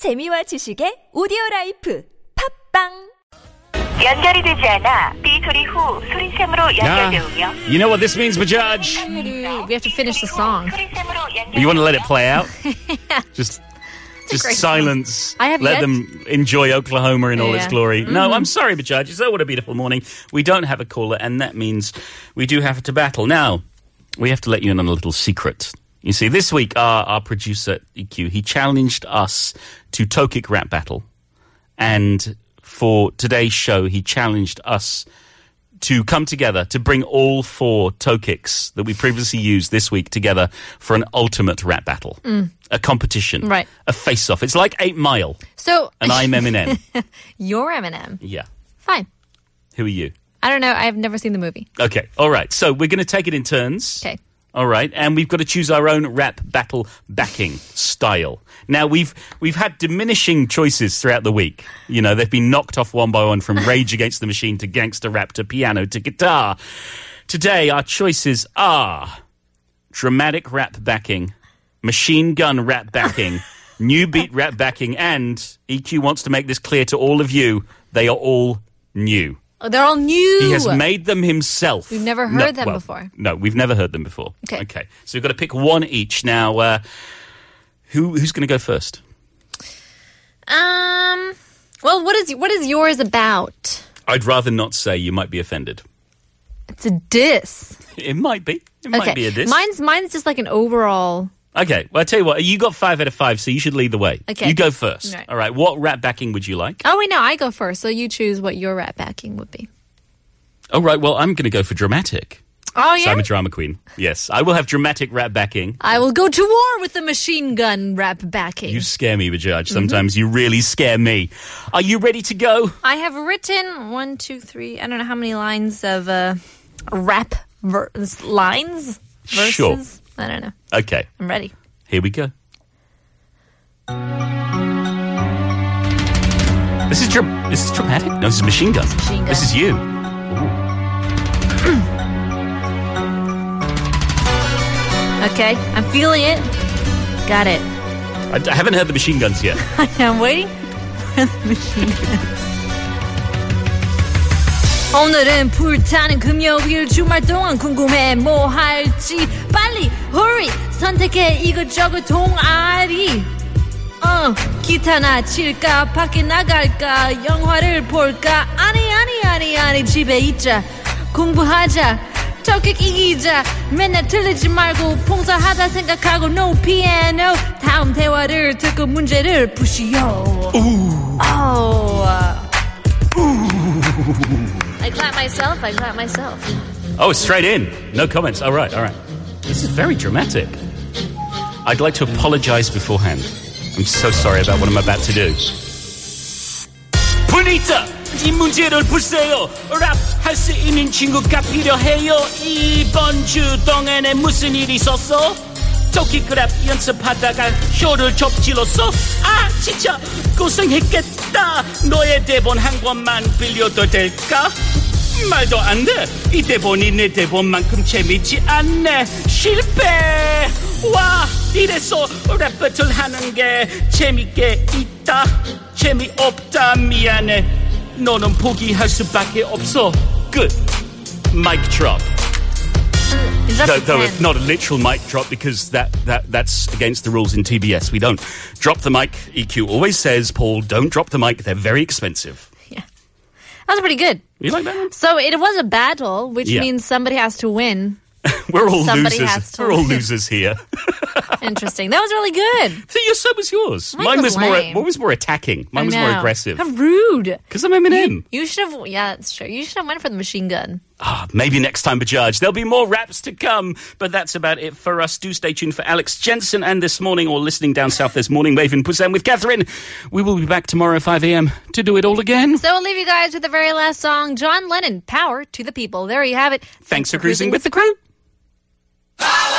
재미와 지식의 오디오 라이프 팝빵 연결이 되지 않아 삐 소리 후 소리샘으로 연결되우며 You know what this means, Bajaj? We have to finish the song. 소리샘으로 You want to let it 연결되우며 play out? Just just great song. silence. I have let yet- them enjoy Oklahoma in all its Yeah. glory. No, I'm sorry, Bajaj. It's oh, what a beautiful morning. We don't have a caller, and that means we do have to battle. Now, we have to let you in on a little secret. You see, this week, our, our producer, EQ, he challenged us to TOEIC rap battle. And for today's show, he challenged us to come together to bring all four TOEICs that we previously used this week together for an ultimate rap battle, a competition, Mm. Right. A face-off. It's like Eight Mile, So and I'm Eminem. you're Eminem. yeah. Fine. Who are you? I don't know. I've never seen the movie. Okay. All right. So we're going to take it in turns. Okay. All right, and we've got to choose our own rap battle backing style. Now we've we've had diminishing choices throughout the week. You know, they've been knocked off one by one from Rage Against the Machine to gangster rap to piano to guitar. Today our choices are dramatic rap backing, machine gun rap backing, new beat rap backing, and EQ wants to make this clear to all of you, they are all new. Oh, they're all new. He has made them himself. We've never heard them before. No, we've never heard them before. Okay. Okay. So we've got to pick one each. Now, uh, who who's going to go first? Um. Well, what is what is yours about? I'd rather not say. You might be offended. It's a diss. It might be. It Okay. might be a diss. Mine's mine's just like an overall. Okay. Well, I tell you what. You got five out of five, so you should lead the way. Okay. You go first. Right. All right. What rap backing would you like? Oh wait, no, I go first. So you choose what your rap backing would be. Oh, right. Well, I'm going to go for dramatic. Oh So yeah. I'm a drama queen. Yes, I will have dramatic rap backing. I will go to war with the machine gun rap backing. You scare me, Bajaj. Mm-hmm. Sometimes you really scare me. Are you ready to go? I have written one, two, three. I don't know how many lines of uh, rap ver- lines verses. Sure. I don't know. Okay. I'm ready. Here we go. This is dra- this is dramatic. No, this is machine gun. Machine This is you. Okay, I'm feeling it. Got it. I, I haven't heard the machine guns yet. I'm waiting for the machine gun. 오늘은 불타는 금요일 주말 동안 궁금해 뭐 할지 빨리 hurry 선택해 이것저것 동아리. 어 기타나 칠까 밖에 나갈까 영화를 볼까? 아니 아니 아니 아니 집에 있자. 공부하자. 토익 이기자. 맨날 틀리지 말고 봉사하다 생각하고 no piano. 다음 대화를 듣고 문제를 푸시오. Oh. myself. I clap myself. Oh, straight in. No comments. All right, all right. This is very dramatic. I'd like to apologize beforehand. I'm so sorry about what I'm about to do. 분이자 이 문제를 보세요. 랩할 수 있는 친구가 필요해요. 이번 주 동안에 무슨 일이 있었어? 토끼 그랩 연습하다가 쇼를 접질렀어? 아 진짜 고생했겠다. 너의 대본 한 권만 빌려도 될까? 말도 안 돼. 이 대본이 내 대본만큼 재밌지 않네. 실패. 와, 이래서 랩 배틀 하는 게 재밌게 있다. 재미없다. 미안해. 너는 포기할 수밖에 없어. Good. Mic drop. Is that Though, the though 10? it's not a literal mic drop because that, that that's against the rules in TBS. We don't drop the mic. EQ always says, Paul, don't drop the mic. They're very expensive. That was pretty good. You like that one? So it was a battle, which Yeah. means somebody has to win. We're all Somebody losers. We're all losers here. Interesting. That was really good. So your so was yours. Mine was more. lame. Mine was more attacking. Mine was more aggressive. How rude. Because I'm Eminem. You should have. Yeah, that's true. You should have went for the machine gun. Ah, maybe next time, Bajaj. There'll be more raps to come. But that's about it for us. Do stay tuned for Alex Jensen and this morning, or listening down south this morning, Wave in Busan with Catherine. We will be back tomorrow at 5 a.m. to do it all again. So we'll leave you guys with the very last song, John Lennon, "Power to the People." There you have it. Thanks for cruising with the crew. People.